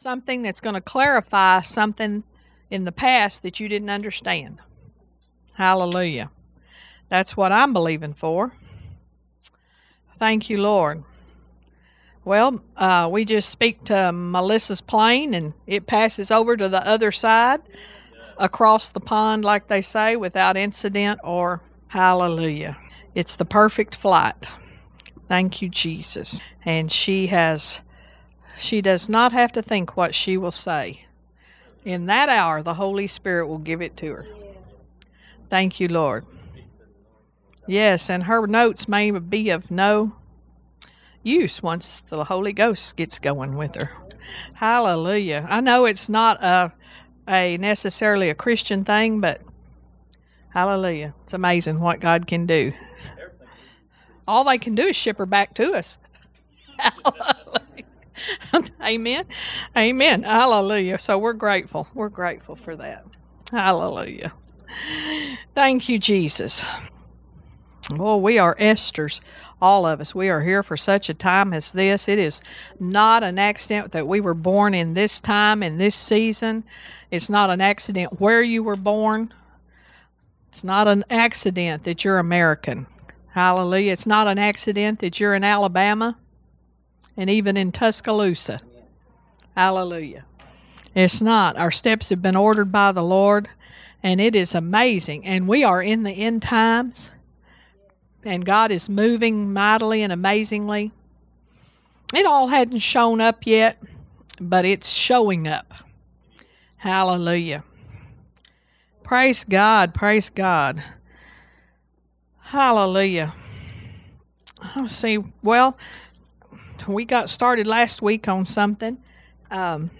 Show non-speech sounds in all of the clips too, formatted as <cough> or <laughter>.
something that's going to clarify something in the past that you didn't understand. Hallelujah. That's what I'm believing for. Thank you, Lord. Well, uh, we just speak to Melissa's plane and it passes over to the other side across the pond, like they say, without incident or hallelujah. It's the perfect flight. Thank you, Jesus. And she has, she does not have to think what she will say. In that hour, the Holy Spirit will give it to her. Thank you, Lord. Yes, and her notes may be of no use once the Holy Ghost gets going with her. Hallelujah. I know it's not a, a necessarily a Christian thing, but hallelujah. It's amazing what God can do. All they can do is ship her back to us. <laughs> <laughs> Amen. Amen. Hallelujah. So we're grateful. We're grateful for that. Hallelujah. Thank you, Jesus. Well, we are Esther's all of us. We are here for such a time as this. It is not an accident that we were born in this time, in this season. It's not an accident where you were born. It's not an accident that you're American. Hallelujah. It's not an accident that you're in Alabama and even in Tuscaloosa. Hallelujah. It's not. Our steps have been ordered by the Lord, and it is amazing. And we are in the end times and God is moving mightily and amazingly. It all hadn't shown up yet, but it's showing up. Hallelujah. Praise God. Praise God. Hallelujah. Let's see. Well, we got started last week on something um,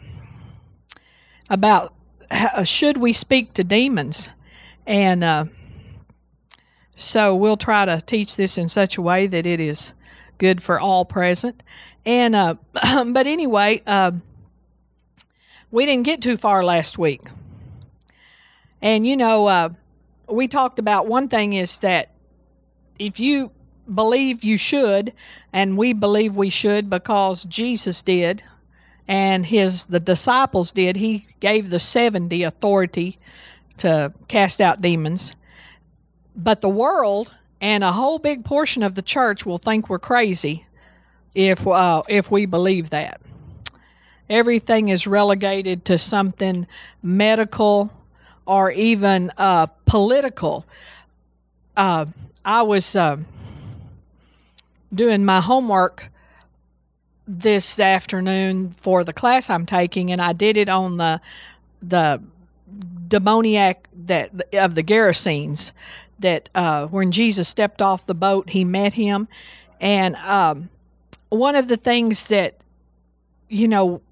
about how, should we speak to demons, and uh, so we'll try to teach this in such a way that it is good for all present. And uh, <clears throat> but anyway, uh, we didn't get too far last week. And you know, uh, we talked about one thing is that if you believe you should, and we believe we should because Jesus did, and his the disciples did, he gave the seventy authority to cast out demons. But the world and a whole big portion of the church will think we're crazy if uh, if we believe that. Everything is relegated to something medical or even uh, political. Uh, I was uh, doing my homework this afternoon for the class I'm taking, and I did it on the the demoniac that of the Gerasenes that uh, when Jesus stepped off the boat, he met him. And um, one of the things that, you know,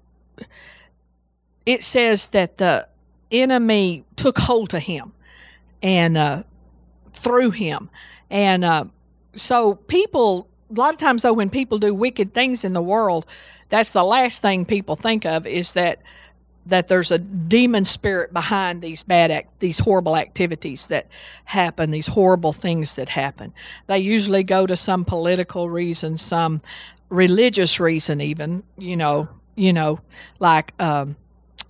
it says that the enemy took hold of him and uh, threw him. And uh, so people, a lot of times though, when people do wicked things in the world, that's the last thing people think of is that that there's a demon spirit behind these bad act, these horrible activities that happen, these horrible things that happen. They usually go to some political reason, some religious reason, even you know, you know, like um,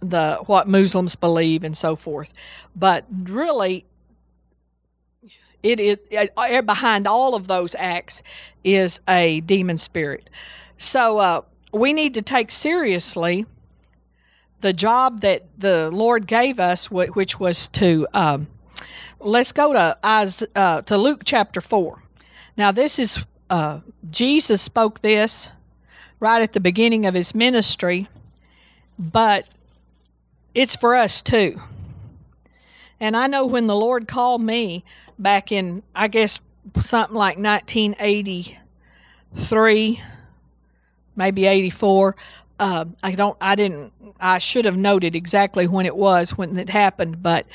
the what Muslims believe and so forth. But really, it is uh, behind all of those acts is a demon spirit. So uh, we need to take seriously the job that the Lord gave us, which was to um, let's go to uh, to Luke chapter four. Now, this is uh, Jesus spoke this right at the beginning of his ministry, but it's for us too. And I know when the Lord called me back in, I guess, something like 1983, maybe 84. Uh, I don't, I didn't I should have noted exactly when it was when it happened, but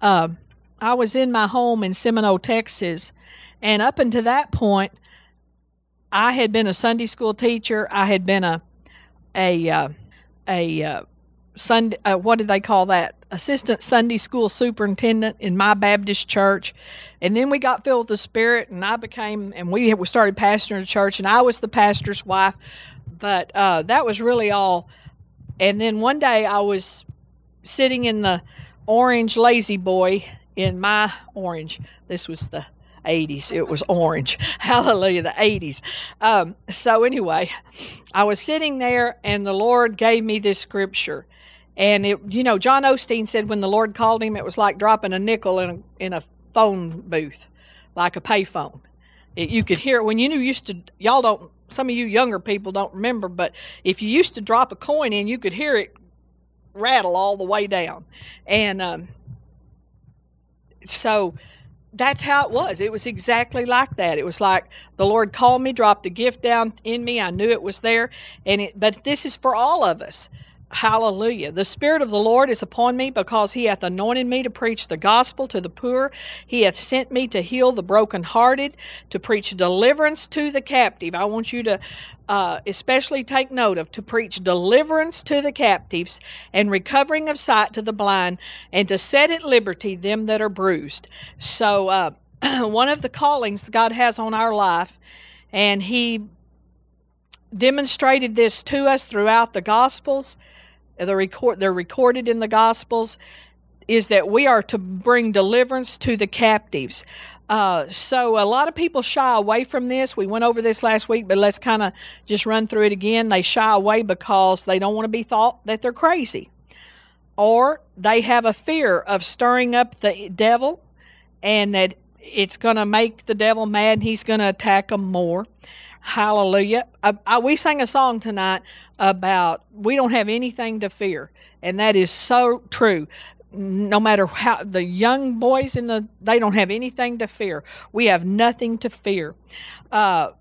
uh, I was in my home in Seminole, Texas, and up until that point, I had been a Sunday school teacher. I had been a a uh, a uh, Sunday. Uh, what did they call that? Assistant Sunday school superintendent in my Baptist church, and then we got filled with the Spirit, and I became and we started pastoring a church, and I was the pastor's wife. But uh, that was really all And then one day I was sitting in the orange lazy boy in my orange. This was the 80s. It was orange. <laughs> Hallelujah, the 80s. Um, so, anyway, I was sitting there and the Lord gave me this scripture. And it, you know, John Osteen said when the Lord called him, it was like dropping a nickel in a, in a phone booth, like a payphone. You could hear it when you knew used to, y'all don't, some of you younger people don't remember, but if you used to drop a coin in, you could hear it rattle all the way down. And um, so that's how it was. It was exactly like that. It was like the Lord called me, dropped a gift down in me. I knew it was there. And it, but this is for all of us. Hallelujah. The Spirit of the Lord is upon me because He hath anointed me to preach the gospel to the poor. He hath sent me to heal the brokenhearted, to preach deliverance to the captive. I want you to uh, especially take note of to preach deliverance to the captives and recovering of sight to the blind, and to set at liberty them that are bruised. So, uh, <clears throat> one of the callings God has on our life, and He demonstrated this to us throughout the Gospels the record they're recorded in the gospels is that we are to bring deliverance to the captives. Uh, so a lot of people shy away from this. We went over this last week but let's kind of just run through it again. They shy away because they don't want to be thought that they're crazy. Or they have a fear of stirring up the devil and that it's going to make the devil mad and he's going to attack them more Hallelujah. I, I, we sang a song tonight about we don't have anything to fear. And that is so true. No matter how the young boys in the, they don't have anything to fear. We have nothing to fear. Uh,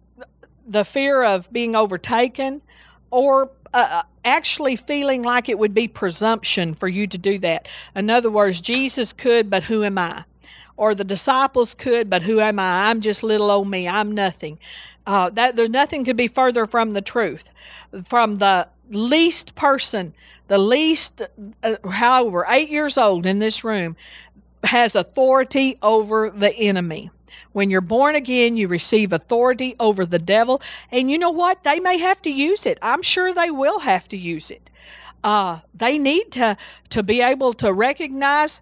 the fear of being overtaken or uh, actually feeling like it would be presumption for you to do that. In other words, Jesus could, but who am I? Or the disciples could, but who am I? I'm just little old me. I'm nothing. Uh, that there's nothing could be further from the truth. From the least person, the least, uh, however, eight years old in this room, has authority over the enemy. When you're born again, you receive authority over the devil. And you know what? They may have to use it. I'm sure they will have to use it. Uh, they need to, to be able to recognize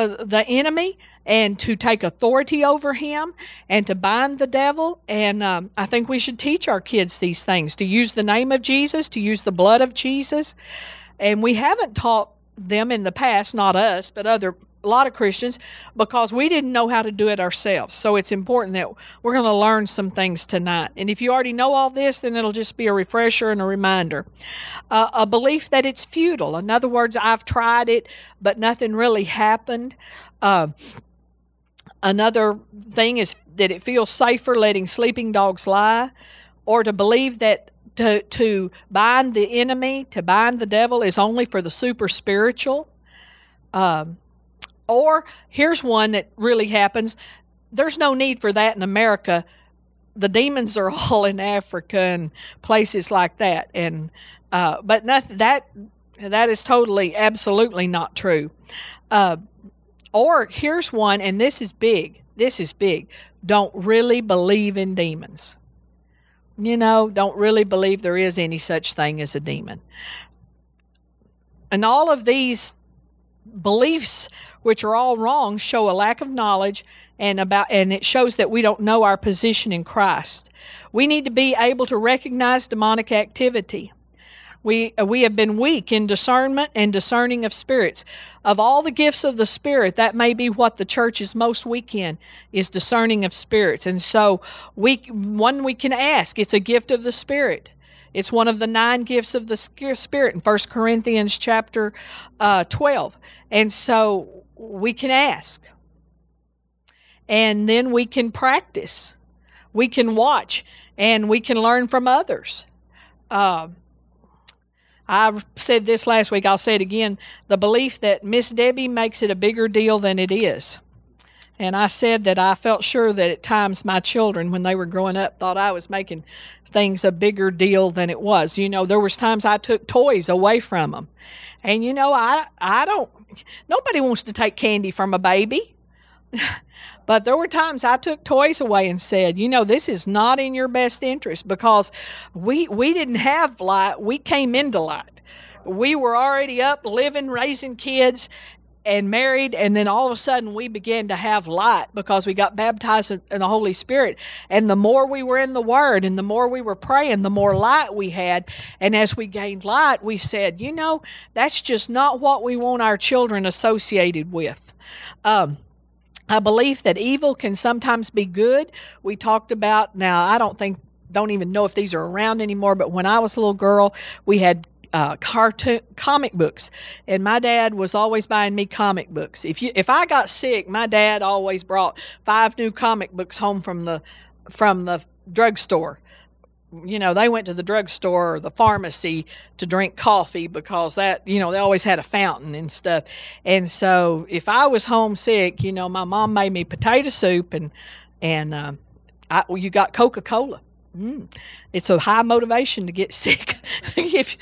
uh, the enemy and to take authority over him and to bind the devil. And um, I think we should teach our kids these things to use the name of Jesus, to use the blood of Jesus. And we haven't taught them in the past, not us, but other a lot of Christians because we didn't know how to do it ourselves. So it's important that we're going to learn some things tonight. And if you already know all this, then it'll just be a refresher and a reminder. Uh, a belief that it's futile. In other words, I've tried it, but nothing really happened. Uh, Another thing is that it feels safer letting sleeping dogs lie, or to believe that to, to bind the enemy, to bind the devil, is only for the super spiritual. Um, or here's one that really happens there's no need for that in America. The demons are <laughs> all in Africa and places like that. And uh, but nothing, that that is totally, absolutely not true. Uh, or here's one, and this is big. This is big. Don't really believe in demons. You know, don't really believe there is any such thing as a demon. And all of these beliefs, which are all wrong, show a lack of knowledge and about and it shows that we don't know our position in Christ. We need to be able to recognize demonic activity. We, uh, we have been weak in discernment and discerning of spirits. Of all the gifts of the Spirit, that may be what the church is most weak in, is discerning of spirits. And so, we, one we can ask, it's a gift of the Spirit. It's one of the nine gifts of the Spirit in 1 Corinthians chapter uh, 12. And so, we can ask. And then we can practice. We can watch. And we can learn from others. Uh, I said this last week, I'll say it again the belief that Miss Debbie makes it a bigger deal than it is. And I said that I felt sure that at times my children, when they were growing up, thought I was making things a bigger deal than it was. You know, there was times I took toys away from them. And you know, I I don't nobody wants to take candy from a baby. <laughs> but there were times I took toys away and said, you know, this is not in your best interest because we we didn't have light. We came into light. we were already up living, raising kids, and married and then all of a sudden we began to have light because we got baptized in the holy spirit and the more we were in the word and the more we were praying the more light we had and as we gained light we said you know that's just not what we want our children associated with um, I believe that evil can sometimes be good. We talked about now. I don't think don't even know if these are around anymore. But when I was a little girl, we had uh, cartoon comic books, and my dad was always buying me comic books. If you if I got sick, my dad always brought five new comic books home from the from the drugstore. You know, they went to the drugstore or the pharmacy to drink coffee because that, you know, they always had a fountain and stuff. And so if I was homesick, you know, my mom made me potato soup and, and, uh, I, well, you got Coca Cola. Mm. It's a high motivation to get <laughs> sick if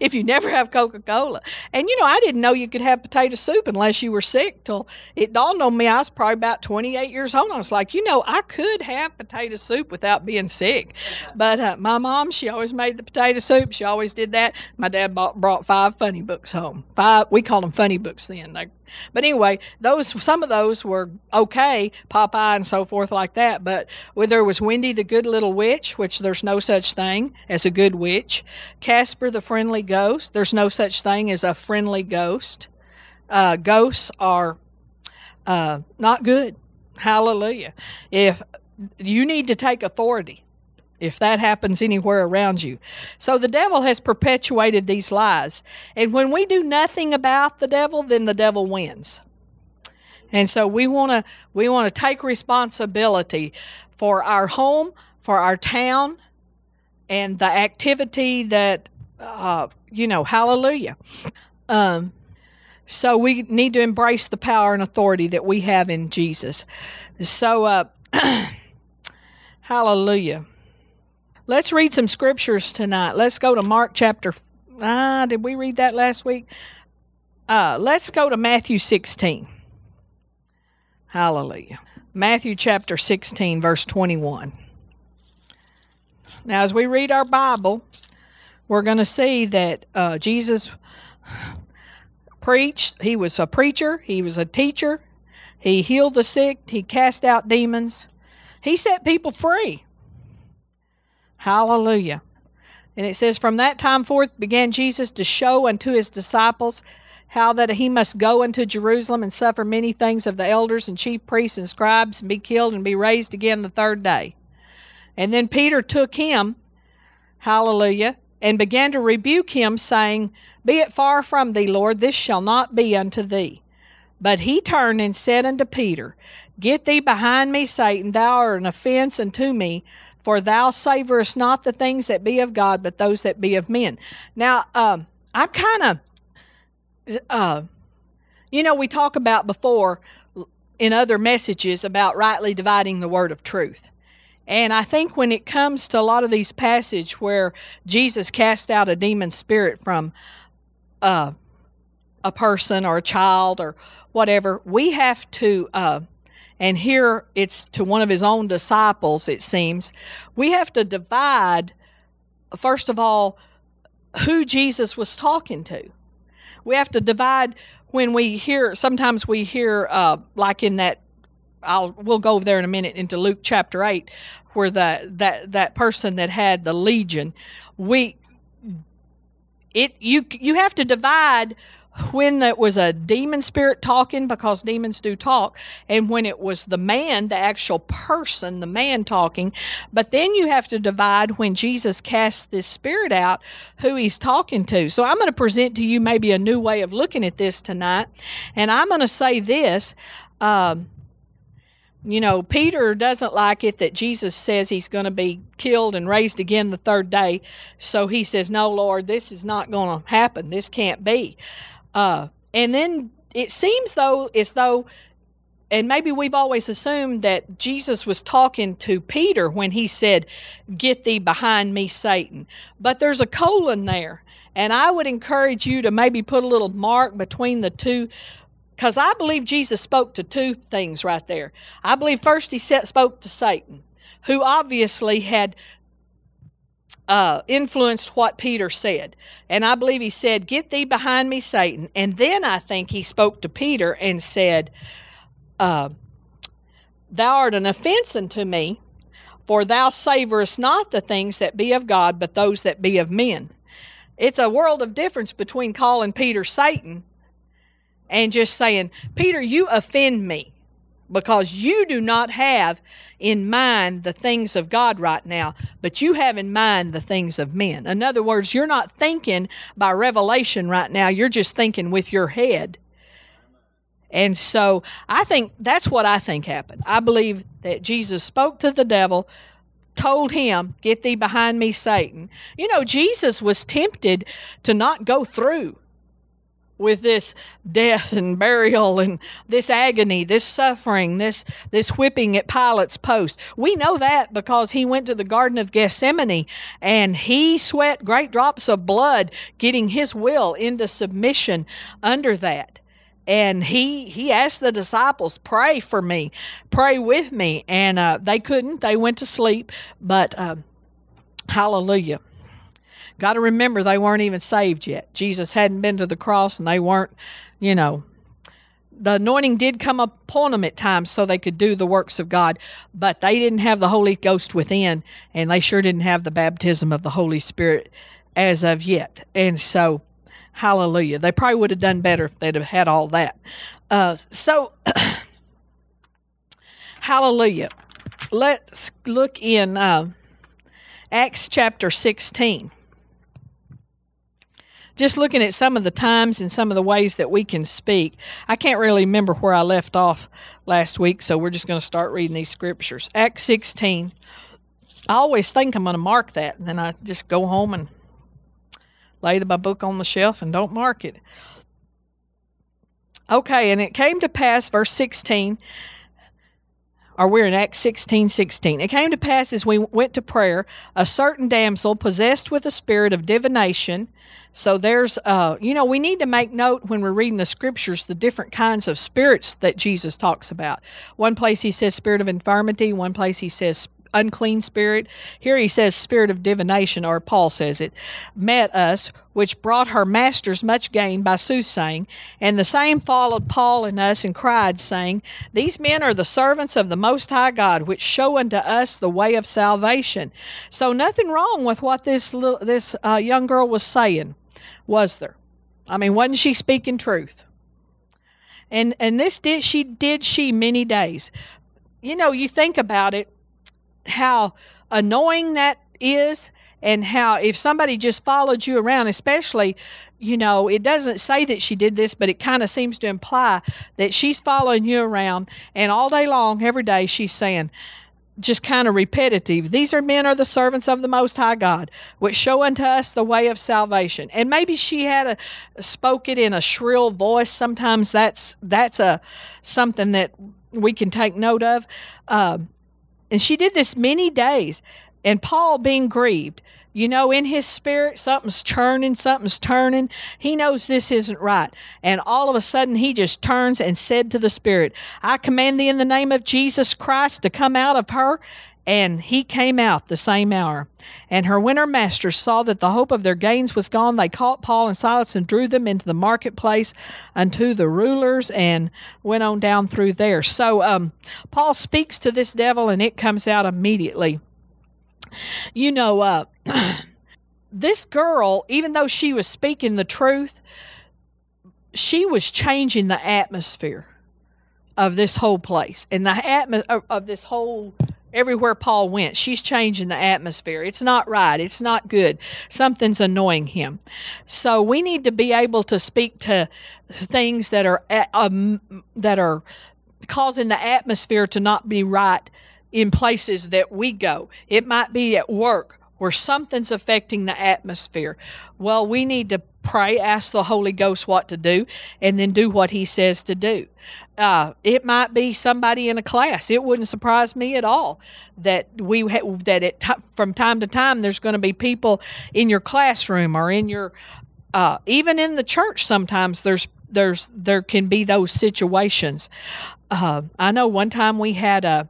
if you never have Coca Cola. And you know, I didn't know you could have potato soup unless you were sick. Till it dawned on me, I was probably about 28 years old. I was like, you know, I could have potato soup without being sick. But uh, my mom, she always made the potato soup. She always did that. My dad bought, brought five funny books home. Five, we called them funny books then. But anyway, those some of those were okay, Popeye and so forth like that. But when there was Wendy the Good Little Witch, which there's no such thing as a good witch. Casper the Friendly Ghost, there's no such thing as a friendly ghost. Uh, ghosts are uh, not good. Hallelujah. If you need to take authority if that happens anywhere around you. So the devil has perpetuated these lies. And when we do nothing about the devil, then the devil wins. And so we want to we want to take responsibility for our home, for our town, and the activity that uh, you know, hallelujah. Um, so we need to embrace the power and authority that we have in Jesus. So uh, <clears throat> hallelujah. Let's read some scriptures tonight. Let's go to Mark chapter. Ah, did we read that last week? Uh, let's go to Matthew 16. Hallelujah. Matthew chapter 16, verse 21. Now, as we read our Bible, we're going to see that uh, Jesus preached. He was a preacher, he was a teacher, he healed the sick, he cast out demons, he set people free. Hallelujah. And it says, From that time forth began Jesus to show unto his disciples how that he must go unto Jerusalem and suffer many things of the elders and chief priests and scribes and be killed and be raised again the third day. And then Peter took him, hallelujah, and began to rebuke him, saying, Be it far from thee, Lord, this shall not be unto thee. But he turned and said unto Peter, Get thee behind me, Satan, thou art an offense unto me, for thou savorest not the things that be of God, but those that be of men. Now, um, I'm kind of, uh, you know, we talk about before in other messages about rightly dividing the word of truth. And I think when it comes to a lot of these passages where Jesus cast out a demon spirit from uh, a person or a child or whatever, we have to uh, and here it's to one of his own disciples, it seems. We have to divide, first of all, who Jesus was talking to. We have to divide when we hear, sometimes we hear, uh, like in that, I'll, we'll go over there in a minute into Luke chapter 8, where the, that, that person that had the legion, we, it, you, you have to divide when that was a demon spirit talking because demons do talk and when it was the man the actual person the man talking. But then you have to divide when jesus casts this spirit out who he's talking to. So i'm going to present to you maybe a new way of looking at this tonight. And i'm going to say this um, you know, Peter doesn't like it that Jesus says he's going to be killed and raised again the third day. So he says, No, Lord, this is not going to happen. This can't be. Uh, and then it seems though as though and maybe we've always assumed that Jesus was talking to Peter when he said, Get thee behind me, Satan. But there's a colon there. And I would encourage you to maybe put a little mark between the two because I believe Jesus spoke to two things right there. I believe first he spoke to Satan, who obviously had uh, influenced what Peter said. And I believe he said, Get thee behind me, Satan. And then I think he spoke to Peter and said, uh, Thou art an offense unto me, for thou savorest not the things that be of God, but those that be of men. It's a world of difference between calling Peter Satan and just saying, Peter, you offend me because you do not have in mind the things of God right now, but you have in mind the things of men. In other words, you're not thinking by revelation right now, you're just thinking with your head. And so I think that's what I think happened. I believe that Jesus spoke to the devil, told him, Get thee behind me, Satan. You know, Jesus was tempted to not go through with this death and burial and this agony, this suffering, this this whipping at Pilate's post. We know that because he went to the Garden of Gethsemane and he sweat great drops of blood getting his will into submission under that. And he he asked the disciples, "Pray for me, pray with me," and uh, they couldn't. They went to sleep. But uh, Hallelujah. Got to remember they weren't even saved yet. Jesus hadn't been to the cross and they weren't, you know. The anointing did come upon them at times so they could do the works of God, but they didn't have the Holy Ghost within, and they sure didn't have the baptism of the Holy Spirit as of yet. And so, hallelujah. They probably would have done better if they'd have had all that. Uh, so, <clears throat> hallelujah. Let's look in uh, Acts chapter 16 just looking at some of the times and some of the ways that we can speak. I can't really remember where I left off last week, so we're just going to start reading these scriptures. Acts 16. I always think I'm going to mark that, and then I just go home and lay my book on the shelf and don't mark it. Okay, and it came to pass, verse 16, or we're in Acts 16 16. It came to pass as we went to prayer, a certain damsel possessed with a spirit of divination so there's, uh, you know, we need to make note when we're reading the scriptures the different kinds of spirits that Jesus talks about. One place he says spirit of infirmity, one place he says unclean spirit. Here he says spirit of divination, or Paul says it, met us, which brought her masters much gain by soothsaying. And the same followed Paul and us and cried, saying, These men are the servants of the Most High God, which show unto us the way of salvation. So nothing wrong with what this little, this uh, young girl was saying was there? I mean, wasn't she speaking truth? And and this did she did she many days. You know, you think about it, how annoying that is and how if somebody just followed you around, especially, you know, it doesn't say that she did this, but it kind of seems to imply that she's following you around and all day long, every day, she's saying, just kind of repetitive. These are men are the servants of the Most High God, which show unto us the way of salvation. And maybe she had a spoke it in a shrill voice. Sometimes that's that's a something that we can take note of. Um, and she did this many days. And Paul, being grieved, you know, in his spirit, something's churning, something's turning. He knows this isn't right. And all of a sudden, he just turns and said to the spirit, I command thee in the name of Jesus Christ to come out of her. And he came out the same hour. And her winter masters saw that the hope of their gains was gone. They caught Paul and Silas and drew them into the marketplace unto the rulers and went on down through there. So um, Paul speaks to this devil and it comes out immediately. You know, uh, <clears throat> this girl, even though she was speaking the truth, she was changing the atmosphere of this whole place and the atmosphere of this whole everywhere Paul went. She's changing the atmosphere. It's not right. It's not good. Something's annoying him. So we need to be able to speak to things that are um, that are causing the atmosphere to not be right in places that we go. It might be at work where something's affecting the atmosphere. Well, we need to pray, ask the Holy Ghost what to do, and then do what He says to do. Uh, it might be somebody in a class. It wouldn't surprise me at all that we ha- that it t- from time to time there's going to be people in your classroom or in your uh, even in the church. Sometimes there's there's there can be those situations. Uh, I know one time we had a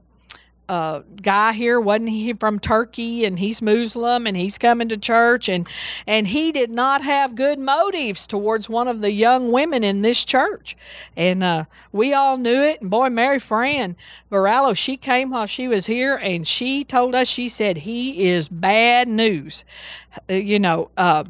a guy here wasn't he from Turkey and he's Muslim and he's coming to church and and he did not have good motives towards one of the young women in this church. And uh, we all knew it and boy Mary Fran Barallo she came while she was here and she told us she said he is bad news. Uh, you know uh,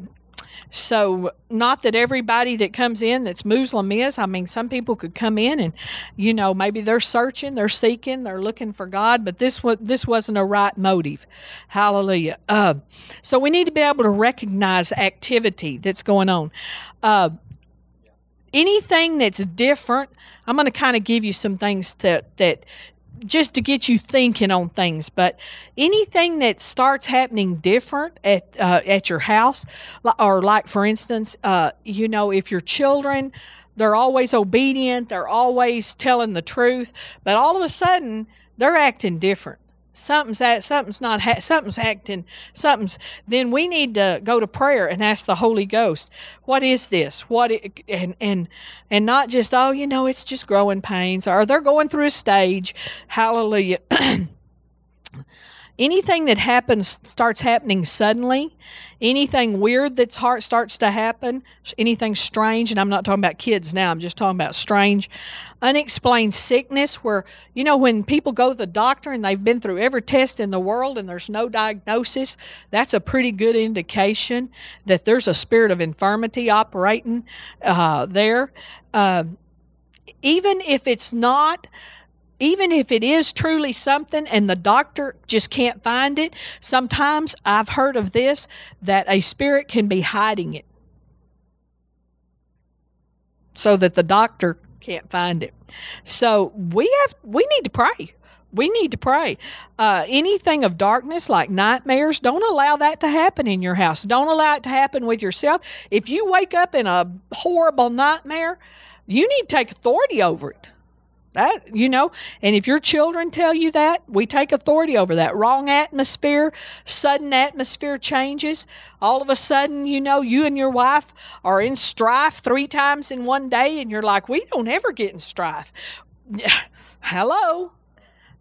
so, not that everybody that comes in that's Muslim is. I mean, some people could come in and, you know, maybe they're searching, they're seeking, they're looking for God, but this was this wasn't a right motive. Hallelujah. Uh, so we need to be able to recognize activity that's going on. Uh, anything that's different, I'm going to kind of give you some things to, that just to get you thinking on things. But anything that starts happening different at uh, at your house, or like for instance, uh, you know, if your children they're always obedient, they're always telling the truth, but all of a sudden they're acting different something's at, something's not ha- something's acting. Something's then we need to go to prayer and ask the holy ghost what is this? What it, and and and not just oh you know it's just growing pains or they're going through a stage. Hallelujah <clears throat> anything that happens starts happening suddenly anything weird that's heart starts to happen anything strange and i'm not talking about kids now i'm just talking about strange unexplained sickness where you know when people go to the doctor and they've been through every test in the world and there's no diagnosis that's a pretty good indication that there's a spirit of infirmity operating uh, there. Uh, even if it's not even if it is truly something and the doctor just can't find it, sometimes I've heard of this that a spirit can be hiding it so that the doctor can't find it. So we have we need to pray. We need to pray. Uh, anything of darkness like nightmares, don't allow that to happen in your house. Don't allow it to happen with yourself. If you wake up in a horrible nightmare, you need to take authority over it. That, you know, and if your children tell you that, we take authority over that. Wrong atmosphere, sudden atmosphere changes. All of a sudden, you know, you and your wife are in strife three times in one day, and you're like, we don't ever get in strife. <sighs> Hello.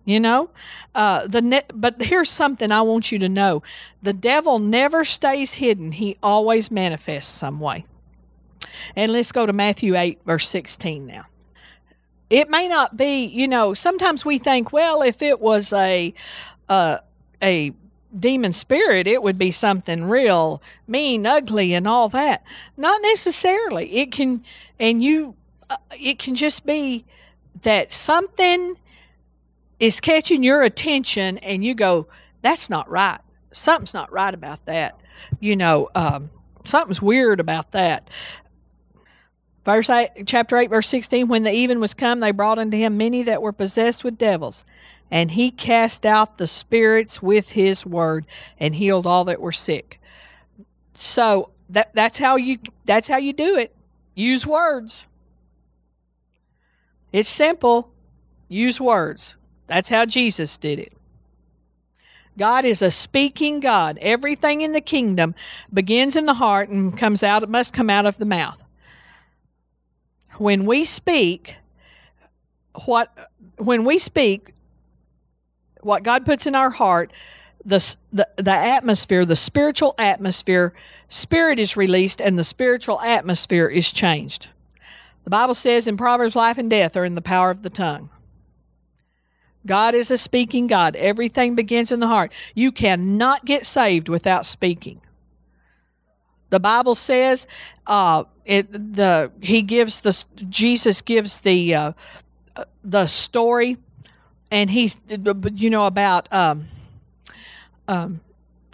You know, uh, the ne- but here's something I want you to know: the devil never stays hidden; he always manifests some way. And let's go to Matthew eight, verse sixteen now it may not be, you know, sometimes we think, well, if it was a uh, a demon spirit, it would be something real mean, ugly, and all that. Not necessarily. It can, and you, uh, it can just be that something is catching your attention, and you go, "That's not right. Something's not right about that." You know, um, something's weird about that. Verse 8, chapter 8, verse 16 When the even was come, they brought unto him many that were possessed with devils. And he cast out the spirits with his word and healed all that were sick. So that, that's how you that's how you do it. Use words. It's simple. Use words. That's how Jesus did it. God is a speaking God. Everything in the kingdom begins in the heart and comes out, it must come out of the mouth when we speak, what when we speak, what God puts in our heart, the, the, the atmosphere, the spiritual atmosphere, spirit is released and the spiritual atmosphere is changed. The Bible says in Proverbs, life and death are in the power of the tongue. God is a speaking God. Everything begins in the heart. You cannot get saved without speaking. The Bible says uh, it the he gives the Jesus gives the uh, the story, and he's you know about um, um,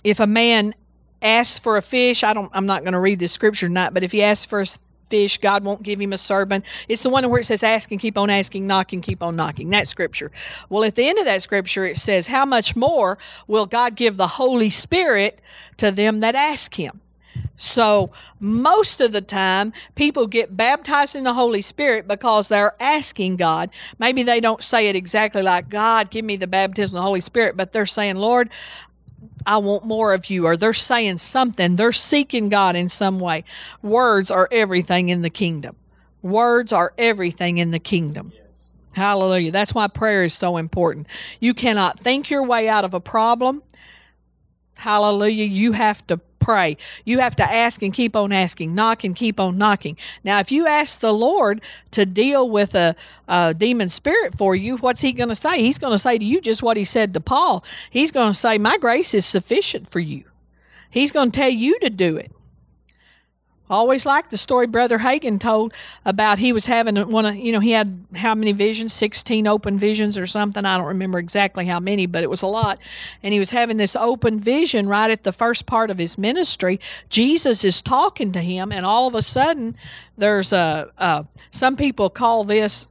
if a man asks for a fish. I don't. I'm not going to read the scripture not, but if he asks for a fish, God won't give him a servant. It's the one where it says, "Ask and keep on asking, knock and keep on knocking." That scripture. Well, at the end of that scripture, it says, "How much more will God give the Holy Spirit to them that ask Him?" So, most of the time, people get baptized in the Holy Spirit because they're asking God. Maybe they don't say it exactly like, God, give me the baptism of the Holy Spirit, but they're saying, Lord, I want more of you, or they're saying something. They're seeking God in some way. Words are everything in the kingdom. Words are everything in the kingdom. Hallelujah. That's why prayer is so important. You cannot think your way out of a problem. Hallelujah. You have to pray. You have to ask and keep on asking, knock and keep on knocking. Now, if you ask the Lord to deal with a, a demon spirit for you, what's He going to say? He's going to say to you just what He said to Paul. He's going to say, My grace is sufficient for you. He's going to tell you to do it always liked the story Brother Hagin told about he was having one of, you know, he had how many visions? 16 open visions or something. I don't remember exactly how many, but it was a lot. And he was having this open vision right at the first part of his ministry. Jesus is talking to him, and all of a sudden, there's a, a some people call this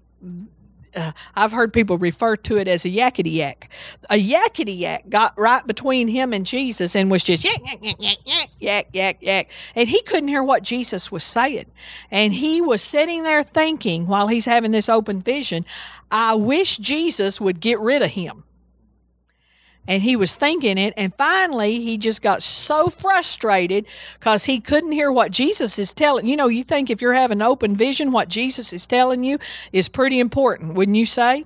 uh, I've heard people refer to it as a yakety yak. A yakety yak got right between him and Jesus and was just yak, yak, yak, yak, yak, yak, yak, yak. And he couldn't hear what Jesus was saying. And he was sitting there thinking while he's having this open vision, I wish Jesus would get rid of him and he was thinking it and finally he just got so frustrated because he couldn't hear what jesus is telling you know you think if you're having open vision what jesus is telling you is pretty important wouldn't you say?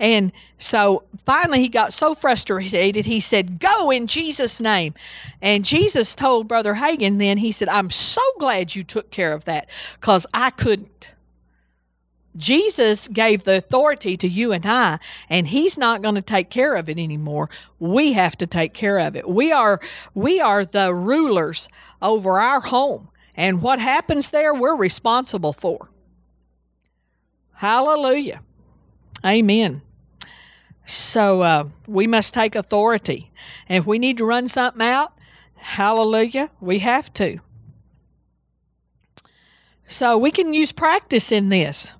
And so finally he got so frustrated he said go in jesus name. And jesus told brother hagin then he said i'm so glad you took care of that because i couldn't Jesus gave the authority to you and I, and He's not going to take care of it anymore. We have to take care of it. We are we are the rulers over our home, and what happens there, we're responsible for. Hallelujah, Amen. So uh, we must take authority, and if we need to run something out, Hallelujah, we have to. So we can use practice in this.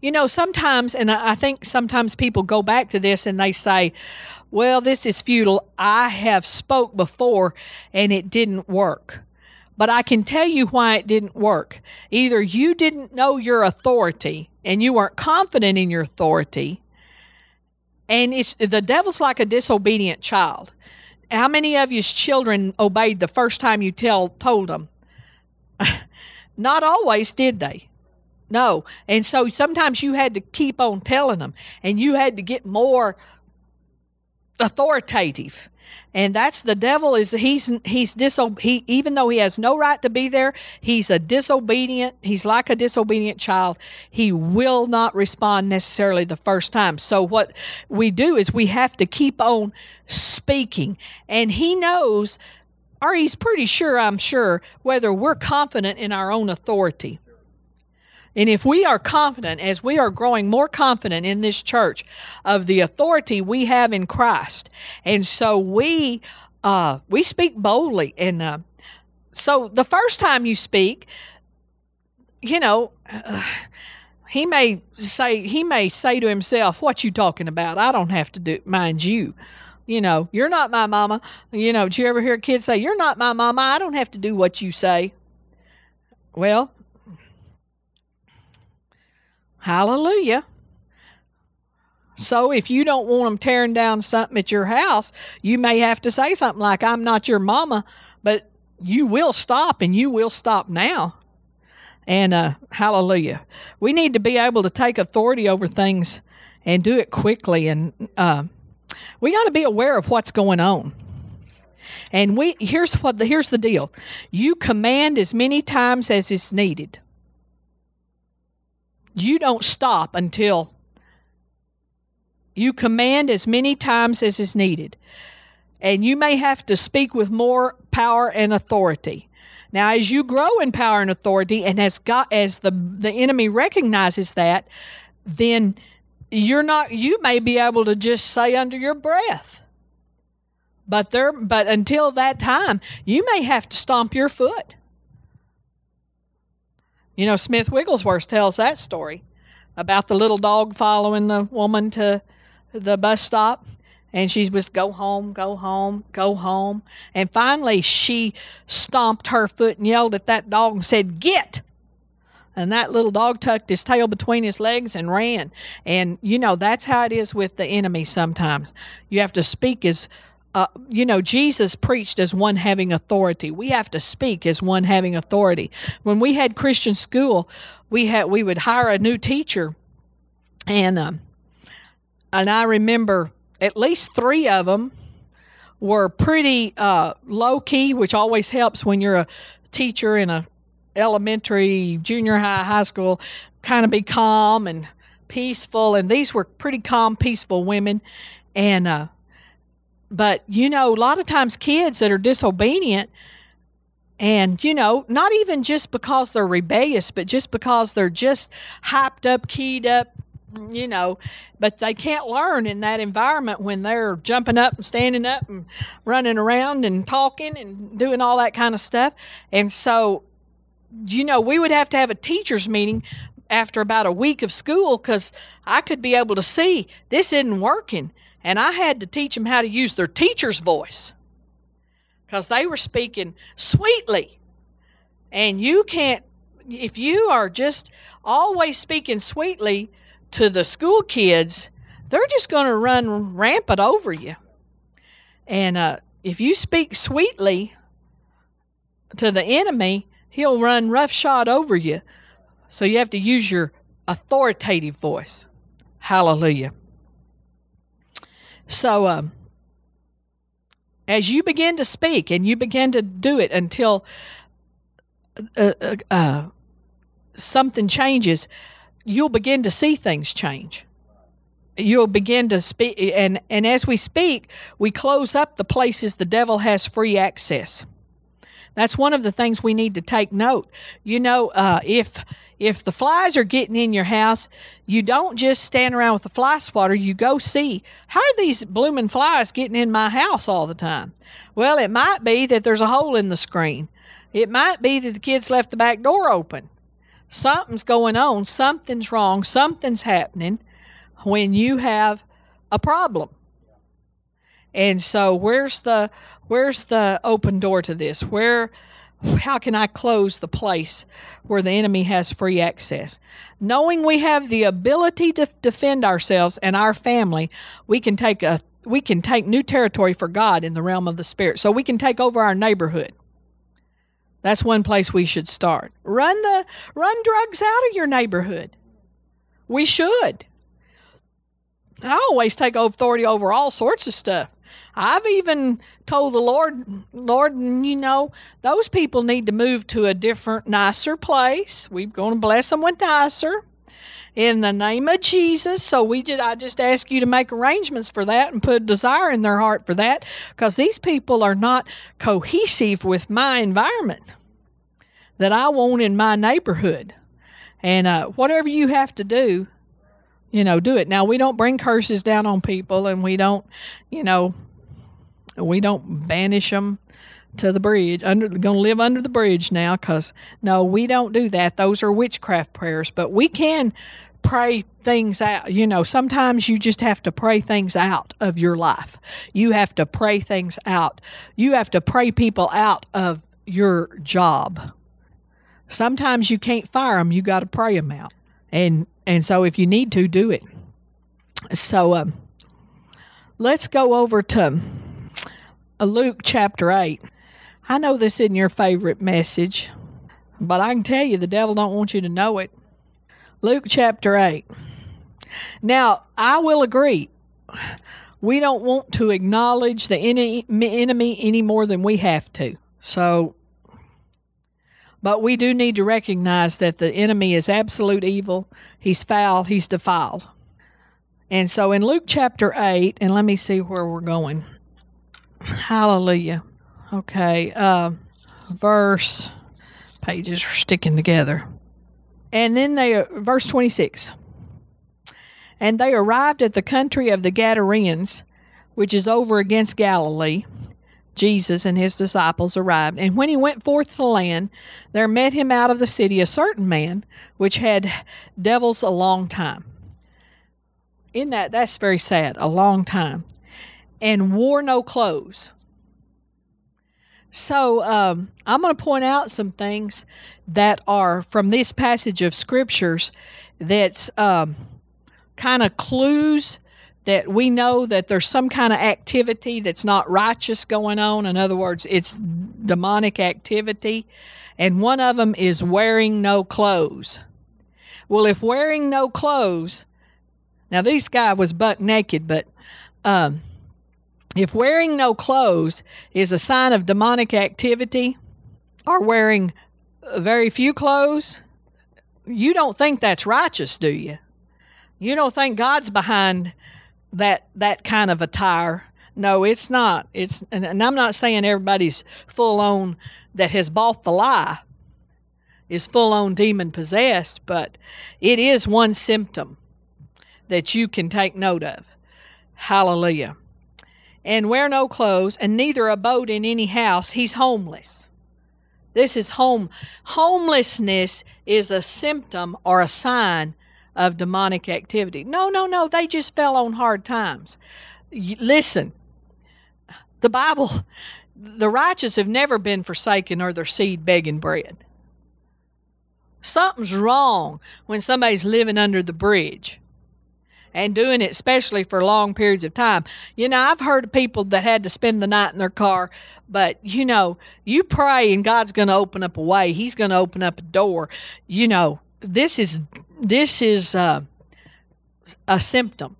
You know, sometimes, and I think sometimes people go back to this and they say, well, this is futile. I have spoke before and it didn't work. But I can tell you why it didn't work. Either you didn't know your authority and you weren't confident in your authority, and it's the devil's like a disobedient child. How many of you's children obeyed the first time you tell told them? <laughs> Not always did they. No. And so sometimes you had to keep on telling them and you had to get more authoritative. And that's the devil is he's he's diso- he even though he has no right to be there, he's a disobedient, he's like a disobedient child. He will not respond necessarily the first time. So what we do is we have to keep on speaking. And he knows or he's pretty sure, I'm sure, whether we're confident in our own authority. And if we are confident, as we are growing more confident in this church of the authority we have in Christ, and so we uh, we speak boldly, and uh, so the first time you speak, you know. Uh, <sighs> he may say he may say to himself, "What you talking about? I don't have to do mind you." You know, you're not my mama. You know, do you ever hear kids say, "You're not my mama. I don't have to do what you say." Well, Hallelujah. So if you don't want them tearing down something at your house, you may have to say something like, I'm not your mama, but you will stop and you will stop now. And uh, hallelujah. We need to be able to take authority over things and do it quickly. And uh, we got to be aware of what's going on. And we here's what the, here's the deal. You command as many times as is needed you don't stop until you command as many times as is needed. And you may have to speak with more power and authority. Now, as you grow in power and authority, and as God, as the the enemy recognizes that, then you're not. You may be able to just say under your breath. But there, but until that time, you may have to stomp your foot. You know, Smith Wigglesworth tells that story about the little dog following the woman to the bus stop. And she was go home, go home, go home. And finally, she stomped her foot and yelled at that dog and said, Get! And that little dog tucked his tail between his legs and ran. And, you know, that's how it is with the enemy sometimes. You have to speak as uh, you know, Jesus preached as one having authority. We have to speak as one having authority. When we had Christian school, we had we would hire a new teacher, and um, and I remember at least three of them were pretty uh, low key, which always helps when you're a teacher in a elementary, junior high, high school. Kind of be calm and peaceful, and these were pretty calm, peaceful women, and uh, but you know, a lot of times kids that are disobedient and, you know, not even just because they're rebellious, but just because they're just hyped up, keyed up, you know, but they can't learn in that environment when they're jumping up and standing up and running around and talking and doing all that kind of stuff. And so, you know, we would have to have a teachers meeting after about a week of school because I could be able to see this isn't working. And I had to teach them how to use their teacher's voice because they were speaking sweetly. And you can't, if you are just always speaking sweetly to the school kids, they're just going to run rampant over you. And uh, if you speak sweetly to the enemy, he'll run roughshod over you. So you have to use your authoritative voice. Hallelujah. So, um, as you begin to speak and you begin to do it until uh, uh, uh, something changes, you'll begin to see things change. You'll begin to speak, and, and as we speak, we close up the places the devil has free access. That's one of the things we need to take note. You know, uh, if if the flies are getting in your house, you don't just stand around with the fly swatter. You go see how are these blooming flies getting in my house all the time? Well, it might be that there's a hole in the screen. It might be that the kids left the back door open. Something's going on. Something's wrong. Something's happening when you have a problem. And so where's the where's the open door to this? Where how can I close the place where the enemy has free access? Knowing we have the ability to defend ourselves and our family, we can take a we can take new territory for God in the realm of the spirit. So we can take over our neighborhood. That's one place we should start. Run the run drugs out of your neighborhood. We should. I always take authority over all sorts of stuff. I've even told the Lord, Lord, you know, those people need to move to a different, nicer place. We're going to bless them with nicer in the name of Jesus. So we just, I just ask you to make arrangements for that and put desire in their heart for that because these people are not cohesive with my environment that I want in my neighborhood. And uh, whatever you have to do, you know, do it. Now, we don't bring curses down on people and we don't, you know, we don't banish them to the bridge. Under going to live under the bridge now because no, we don't do that. Those are witchcraft prayers. But we can pray things out. You know, sometimes you just have to pray things out of your life. You have to pray things out. You have to pray people out of your job. Sometimes you can't fire them. You got to pray them out. And and so if you need to, do it. So um, let's go over to Luke chapter 8. I know this isn't your favorite message, but I can tell you the devil don't want you to know it. Luke chapter 8. Now, I will agree. We don't want to acknowledge the enemy any more than we have to. So, but we do need to recognize that the enemy is absolute evil. He's foul. He's defiled. And so in Luke chapter 8, and let me see where we're going. Hallelujah. Okay. Uh, verse pages are sticking together. And then they, verse 26. And they arrived at the country of the Gadarenes, which is over against Galilee. Jesus and his disciples arrived. And when he went forth to land, there met him out of the city a certain man which had devils a long time. In that, that's very sad, a long time and wore no clothes. So um, I'm going to point out some things that are from this passage of scriptures that's um, kind of clues that we know that there's some kind of activity that's not righteous going on. In other words, it's demonic activity. And one of them is wearing no clothes. Well, if wearing no clothes Now, this guy was buck naked, but um, if wearing no clothes is a sign of demonic activity, or wearing very few clothes, you don't think that's righteous, do you? You don't think God's behind that that kind of attire. No, it's not. It's and, I'm not saying everybody's full on that has bought the lie is full on demon possessed, but it is one symptom that you can take note of. Hallelujah. And wear no clothes, and neither abode in any house. He's homeless. This is home. Homelessness is a symptom or a sign of demonic activity. No, no, no. They just fell on hard times. Listen, the Bible, the righteous have never been forsaken or their seed begging bread. Something's wrong when somebody's living under the bridge and doing it especially for long periods of time. You know, I've heard of people that had to spend the night in their car, but you know, you pray and God's going to open up a way. He's going to open up a door. You know, this is this is uh, a symptom.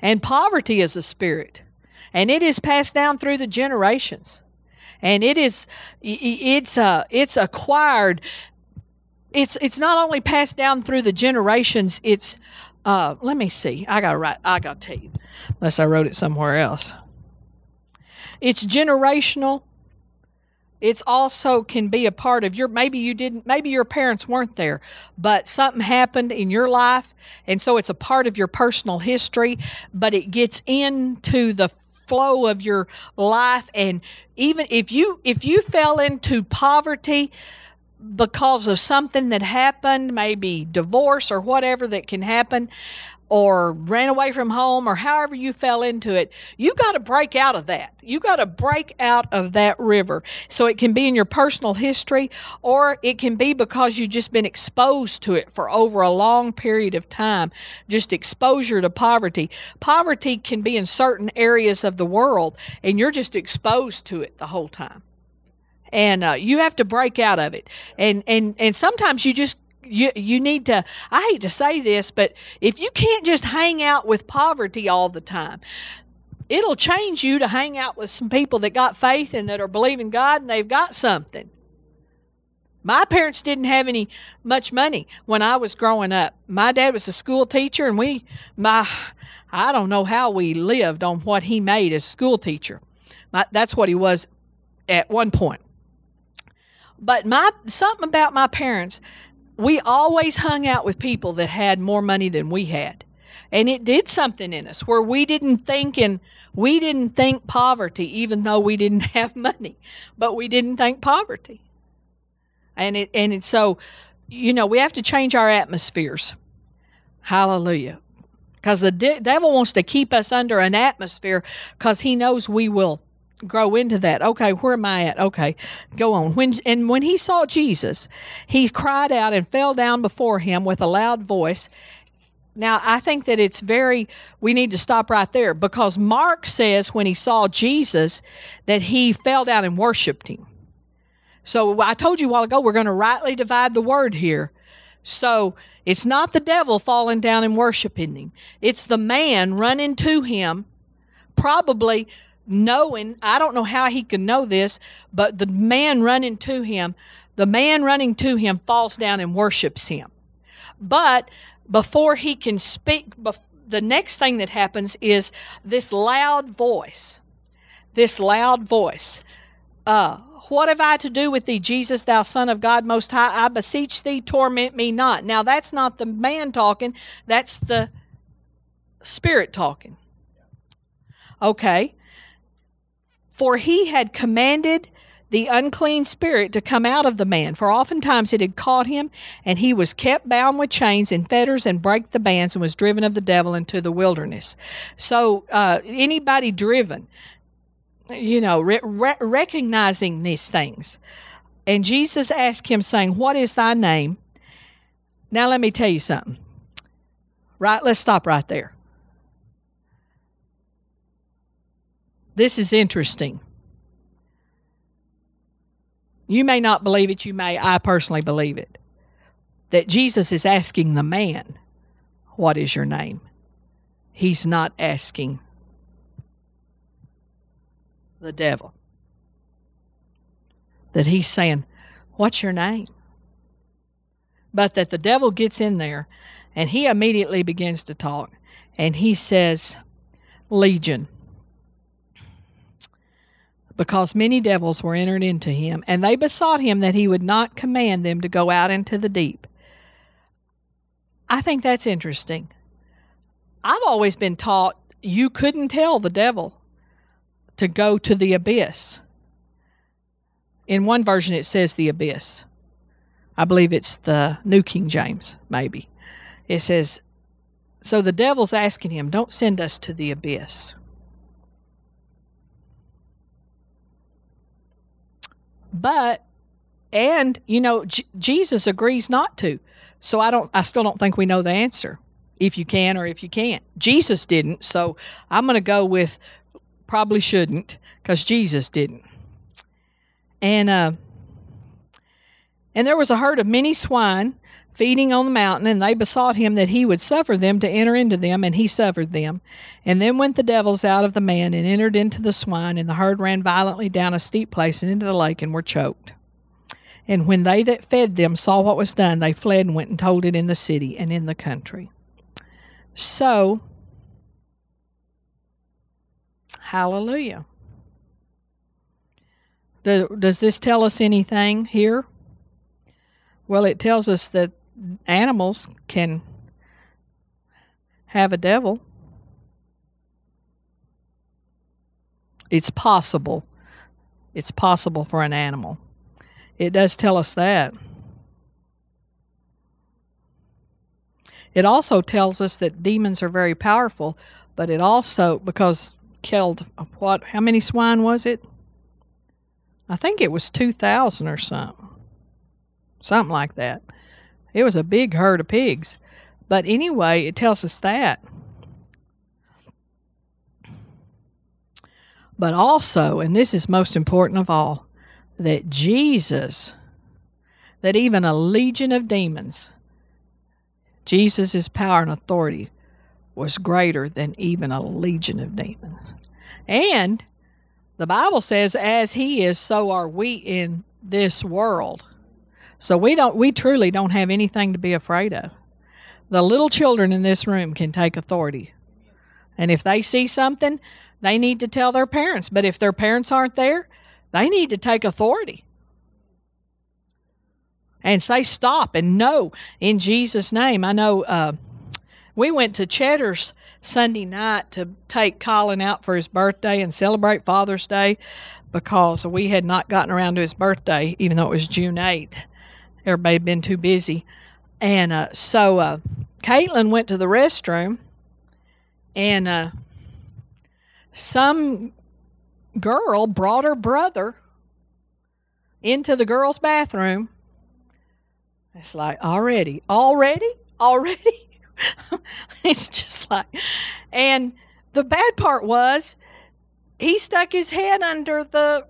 And poverty is a spirit. And it is passed down through the generations. And it is it's uh it's acquired it's it's not only passed down through the generations it's uh, let me see. I got write. I got to tell you, unless I wrote it somewhere else. It's generational. It's also can be a part of your. Maybe you didn't. Maybe your parents weren't there, but something happened in your life, and so it's a part of your personal history. But it gets into the flow of your life, and even if you if you fell into poverty because of something that happened, maybe divorce or whatever that can happen, or ran away from home, or however you fell into it, you got to break out of that. You got to break out of that river. So it can be in your personal history, or it can be because you've just been exposed to it for over a long period of time. Just exposure to poverty. Poverty can be in certain areas of the world, and you're just exposed to it the whole time and uh, you have to break out of it and and and sometimes you just you you need to I hate to say this but if you can't just hang out with poverty all the time it'll change you to hang out with some people that got faith and that are believing God and they've got something my parents didn't have any much money when I was growing up. My dad was a school teacher and we my I don't know how we lived on what he made as a school teacher. My, that's what he was at one point. But my something about my parents, we always hung out with people that had more money than we had. And it did something in us where we didn't think and we didn't think poverty even though we didn't <laughs> have money, but we didn't think poverty. And it and it so you know, we have to change our atmospheres. Hallelujah. Because the de- devil wants to keep us under an atmosphere because he knows we will grow into that. Okay, where am I at? Okay, go on. When and when he saw Jesus, he cried out and fell down before him with a loud voice. Now, I think that it's very, we need to stop right there because Mark says when he saw Jesus that he fell down and worshiped him. So I told you a while ago, we're going to rightly divide the word here. So it's not the devil falling down and worshiping him, it's the man running to him, probably knowing, I don't know how he could know this, but the man running to him, the man running to him falls down and worships him. But before he can speak, the next thing that happens is this loud voice. This loud voice. Uh, what have I to do with thee, Jesus, thou Son of God Most High? I beseech thee, torment me not. Now, that's not the man talking, that's the Spirit talking. Okay. For he had commanded the unclean spirit to come out of the man, for oftentimes it had caught him, and he was kept bound with chains and fetters and brake the bands and was driven of the devil into the wilderness. So, uh, anybody driven, you know, re- re- recognizing these things. And Jesus asked him, saying, What is thy name? Now, let me tell you something. Right, let's stop right there. This is interesting. You may not believe it, you may. I personally believe it. That Jesus is asking the man, What is your name? He's not asking the devil. That he's saying, What's your name? But that the devil gets in there and he immediately begins to talk and he says, Legion. Because many devils were entered into him, and they besought him that he would not command them to go out into the deep. I think that's interesting. I've always been taught you couldn't tell the devil to go to the abyss. In one version, it says the abyss. I believe it's the New King James, maybe. It says, So the devil's asking him, Don't send us to the abyss. But, and, you know, J- Jesus agrees not to. So I don't, I still don't think we know the answer if you can or if you can't. Jesus didn't. So I'm going to go with probably shouldn't because Jesus didn't. And, uh, and there was a herd of many swine feeding on the mountain, and they besought him that he would suffer them to enter into them, and he suffered them. And then went the devils out of the man and entered into the swine, and the herd ran violently down a steep place and into the lake and were choked. And when they that fed them saw what was done, they fled and went and told it in the city and in the country. So, hallelujah. Does this tell us anything here? Well, it tells us that animals can have a devil. It's possible. It's possible for an animal. It does tell us that. It also tells us that demons are very powerful, but it also because killed what how many swine was it? I think it was 2000 or something. Something like that. It was a big herd of pigs. But anyway, it tells us that. But also, and this is most important of all, that Jesus, that even a legion of demons, Jesus' power and authority was greater than even a legion of demons. And the Bible says, as he is, so are we in this world. So we don't we truly don't have anything to be afraid of. The little children in this room can take authority. And if they see something, they need to tell their parents. But if their parents aren't there, they need to take authority and say stop and no in Jesus' name. I know uh, we went to Cheddar's Sunday night to take Colin out for his birthday and celebrate Father's Day because we had not gotten around to his birthday, even though it was June 8th. Everybody had been too busy. And uh, so uh, Caitlin went to the restroom and uh, some girl brought her brother into the girls' bathroom. It's like, already, already, already. <laughs> it's just like, and the bad part was he stuck his head under the,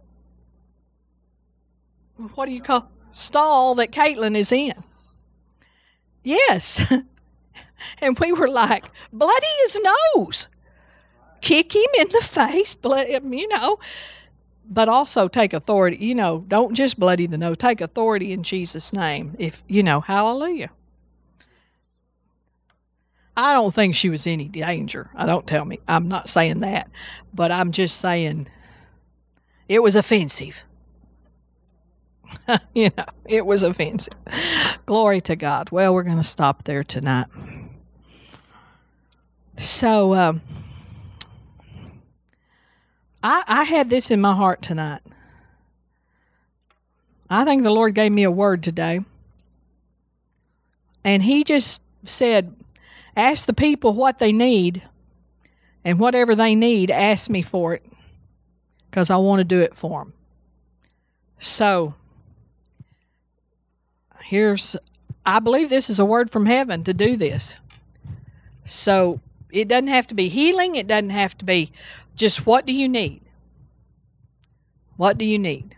what do you call, stall that Caitlin is in. Yes. <laughs> and we were like, bloody his nose kick him in the face, blood, you know, but also take authority. You know, don't just bloody the nose. Take authority in Jesus' name. If you know, hallelujah. I don't think she was any danger. I don't tell me. I'm not saying that, but I'm just saying it was offensive. <laughs> you know, it was offensive. Glory to God. Well, we're going to stop there tonight. So, um, I, I had this in my heart tonight. I think the Lord gave me a word today. And He just said, Ask the people what they need, and whatever they need, ask me for it, because I want to do it for them. So, here's, I believe this is a word from heaven to do this. So, it doesn't have to be healing, it doesn't have to be just what do you need? What do you need?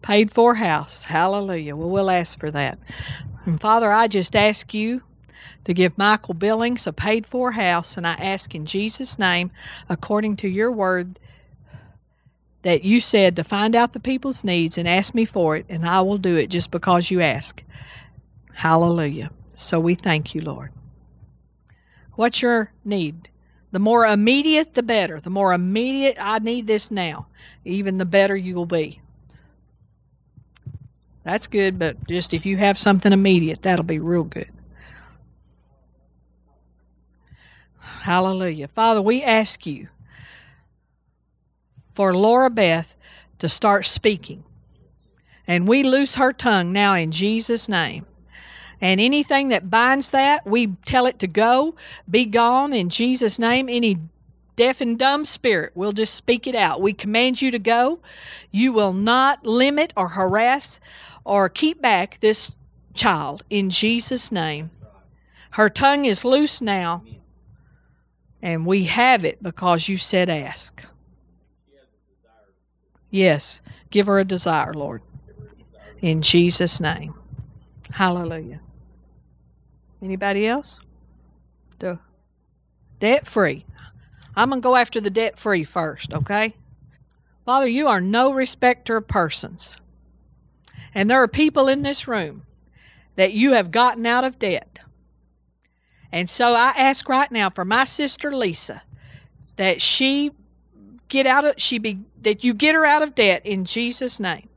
Paid for house. Hallelujah. Well, we'll ask for that. And Father, I just ask you to give Michael Billings a paid for house, and I ask in Jesus' name, according to your word, that you said to find out the people's needs and ask me for it, and I will do it just because you ask. Hallelujah. So we thank you, Lord. What's your need? The more immediate, the better. The more immediate, I need this now, even the better you will be. That's good, but just if you have something immediate, that'll be real good. Hallelujah. Father, we ask you for Laura Beth to start speaking. And we loose her tongue now in Jesus' name. And anything that binds that, we tell it to go, be gone in Jesus' name. Any deaf and dumb spirit, we'll just speak it out. We command you to go. You will not limit or harass or keep back this child in Jesus' name. Her tongue is loose now, and we have it because you said ask. Yes, give her a desire, Lord. In Jesus' name. Hallelujah. Anybody else? The debt free. I'm going to go after the debt free first, okay? Father, you are no respecter of persons. And there are people in this room that you have gotten out of debt. And so I ask right now for my sister Lisa that she get out of she be that you get her out of debt in Jesus name.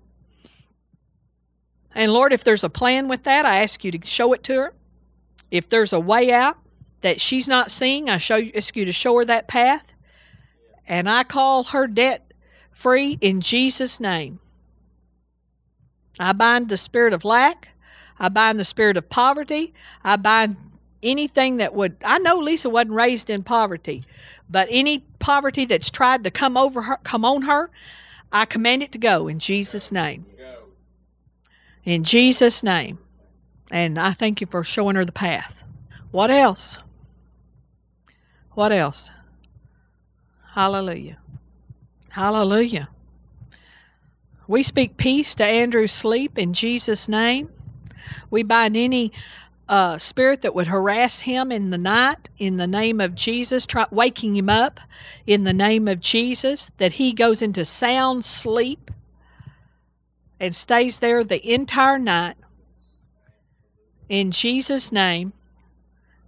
And Lord, if there's a plan with that, I ask you to show it to her. If there's a way out that she's not seeing, I show ask you to show her that path. And I call her debt free in Jesus' name. I bind the spirit of lack. I bind the spirit of poverty. I bind anything that would I know Lisa wasn't raised in poverty, but any poverty that's tried to come over her come on her, I command it to go in Jesus' name. In Jesus' name. And I thank you for showing her the path. What else? What else? Hallelujah. Hallelujah. We speak peace to Andrew's sleep in Jesus' name. We bind any uh, spirit that would harass him in the night in the name of Jesus, try, waking him up in the name of Jesus, that he goes into sound sleep and stays there the entire night in Jesus' name,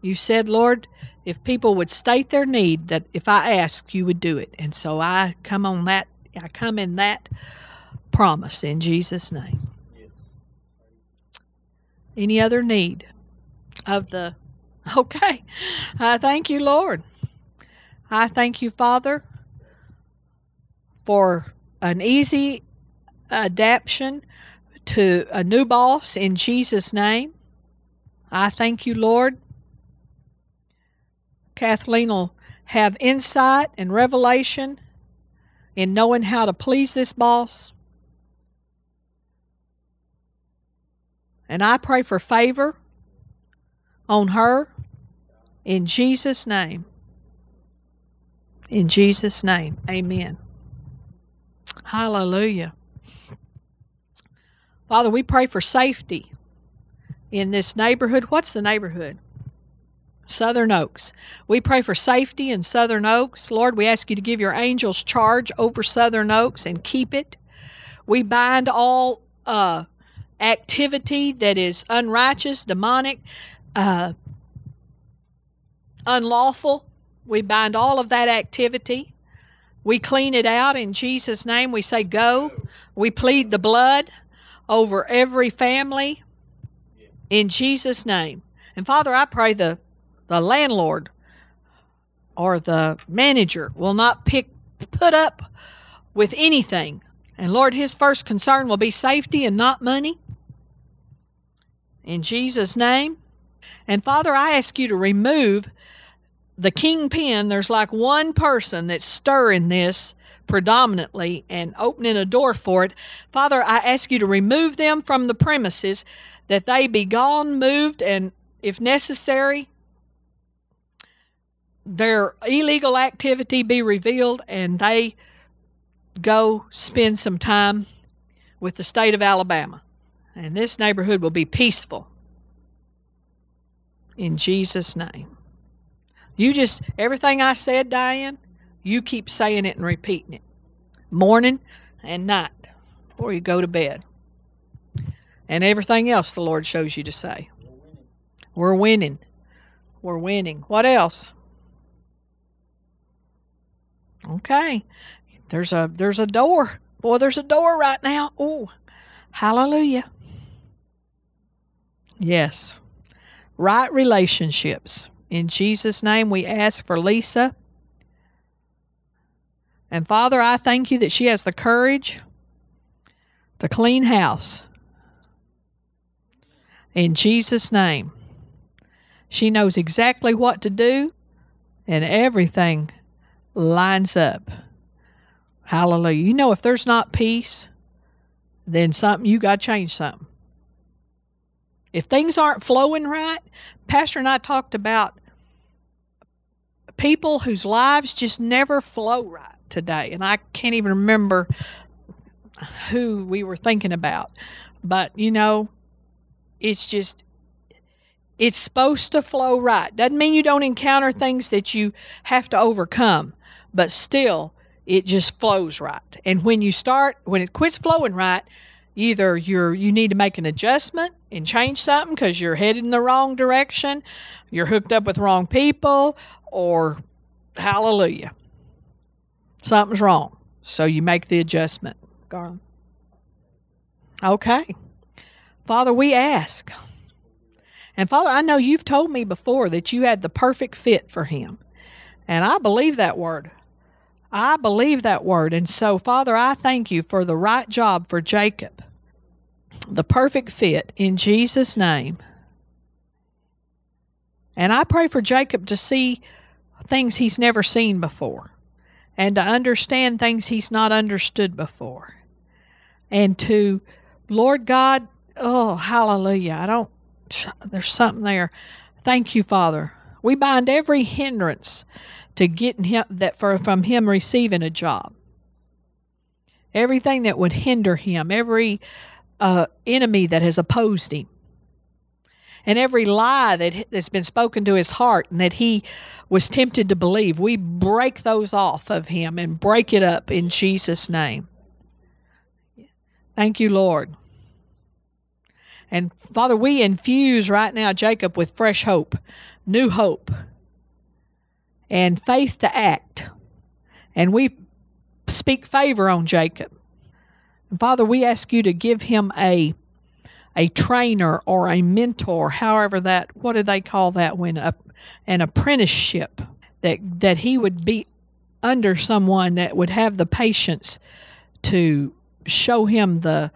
you said, Lord, if people would state their need, that if I ask, you would do it. And so I come on that, I come in that promise in Jesus' name. Any other need of the. <laughs> Okay. I thank you, Lord. I thank you, Father, for an easy adaptation to a new boss in Jesus' name. I thank you, Lord. Kathleen will have insight and revelation in knowing how to please this boss. And I pray for favor on her in Jesus' name. In Jesus' name, amen. Hallelujah. Father, we pray for safety in this neighborhood. What's the neighborhood? Southern Oaks. We pray for safety in Southern Oaks. Lord, we ask you to give your angels charge over Southern Oaks and keep it. We bind all uh, activity that is unrighteous, demonic, uh, unlawful. We bind all of that activity. We clean it out in Jesus' name. We say, Go. We plead the blood over every family, in Jesus' name. And Father, I pray the, the landlord or the manager will not pick put up with anything. And Lord, his first concern will be safety and not money. In Jesus' name. And Father, I ask you to remove the kingpin. There's like one person that's stirring this predominantly and opening a door for it. Father, I ask you to remove them from the premises that they be gone, moved, and if necessary, their illegal activity be revealed and they go spend some time with the state of Alabama. And this neighborhood will be peaceful. In Jesus' name. You just, everything I said, Diane, you keep saying it and repeating it. Morning and night before you go to bed. And everything else the Lord shows you to say. We're winning. We're winning. What else? Okay. There's a there's a door. Boy, there's a door right now. Oh, hallelujah. Yes. Right relationships. In Jesus' name, we ask for Lisa. And Father, I thank you that she has the courage to clean house. In Jesus' name. She knows exactly what to do, and everything lines up. Hallelujah. You know, if there's not peace, then something, you got to change something. If things aren't flowing right, Pastor and I talked about people whose lives just never flow right today. And I can't even remember who we were thinking about. But, you know, it's just, it's supposed to flow right. Doesn't mean you don't encounter things that you have to overcome, but still, it just flows right. And when you start, when it quits flowing right, either you're you need to make an adjustment and change something because you're headed in the wrong direction, you're hooked up with wrong people, or hallelujah, something's wrong. So you make the adjustment, Garland. Okay. Father, we ask. And Father, I know you've told me before that you had the perfect fit for him. And I believe that word. I believe that word. And so, Father, I thank you for the right job for Jacob, the perfect fit in Jesus' name. And I pray for Jacob to see things he's never seen before and to understand things he's not understood before. And to, Lord God, oh, hallelujah. I don't, there's something there. Thank you, Father. We bind every hindrance to getting him that for from him receiving a job. Everything that would hinder him, every uh, enemy that has opposed him, and every lie that has been spoken to his heart and that he was tempted to believe, we break those off of him and break it up in Jesus' name. Thank you, Lord. And Father, we infuse right now Jacob with fresh hope, new hope and faith to act. And we speak favor on Jacob. Father, we ask you to give him a a trainer or a mentor, however that what do they call that when a, an apprenticeship that that he would be under someone that would have the patience to show him the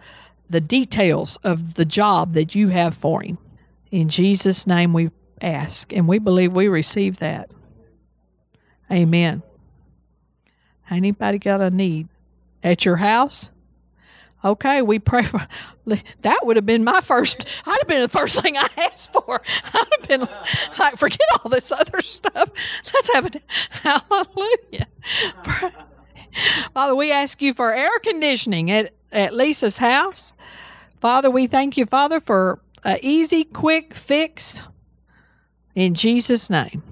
the details of the job that you have for him. In Jesus' name we ask, and we believe we receive that. Amen. Anybody got a need at your house? Okay, we pray for that. Would have been my first. I'd have been the first thing I asked for. I'd have been like, forget all this other stuff. Let's have it. Hallelujah. Father, we ask you for air conditioning at, at Lisa's house. Father, we thank you, Father, for an easy, quick fix in Jesus' name.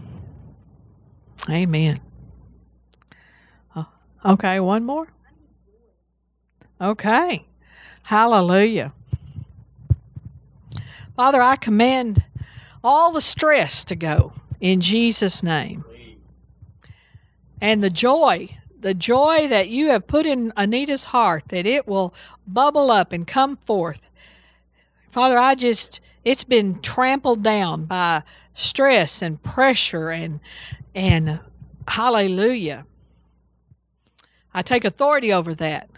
Amen. Oh, okay, one more. Okay. Hallelujah. Father, I command all the stress to go in Jesus' name. And the joy, the joy that you have put in Anita's heart, that it will bubble up and come forth. Father, I just, it's been trampled down by stress and pressure and and hallelujah. I take authority over that.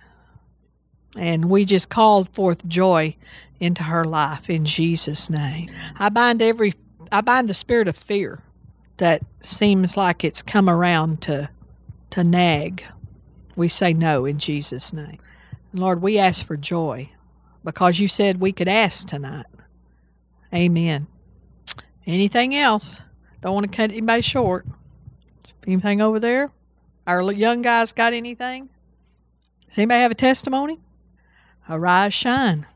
And we just called forth joy into her life in Jesus' name. I bind every I bind the spirit of fear that seems like it's come around to to nag. We say no in Jesus' name. Lord, we ask for joy because you said we could ask tonight. Amen. Anything else? Don't want to cut anybody short. Anything over there? Our young guys got anything? Does anybody have a testimony? Arise, shine.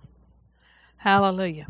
Hallelujah.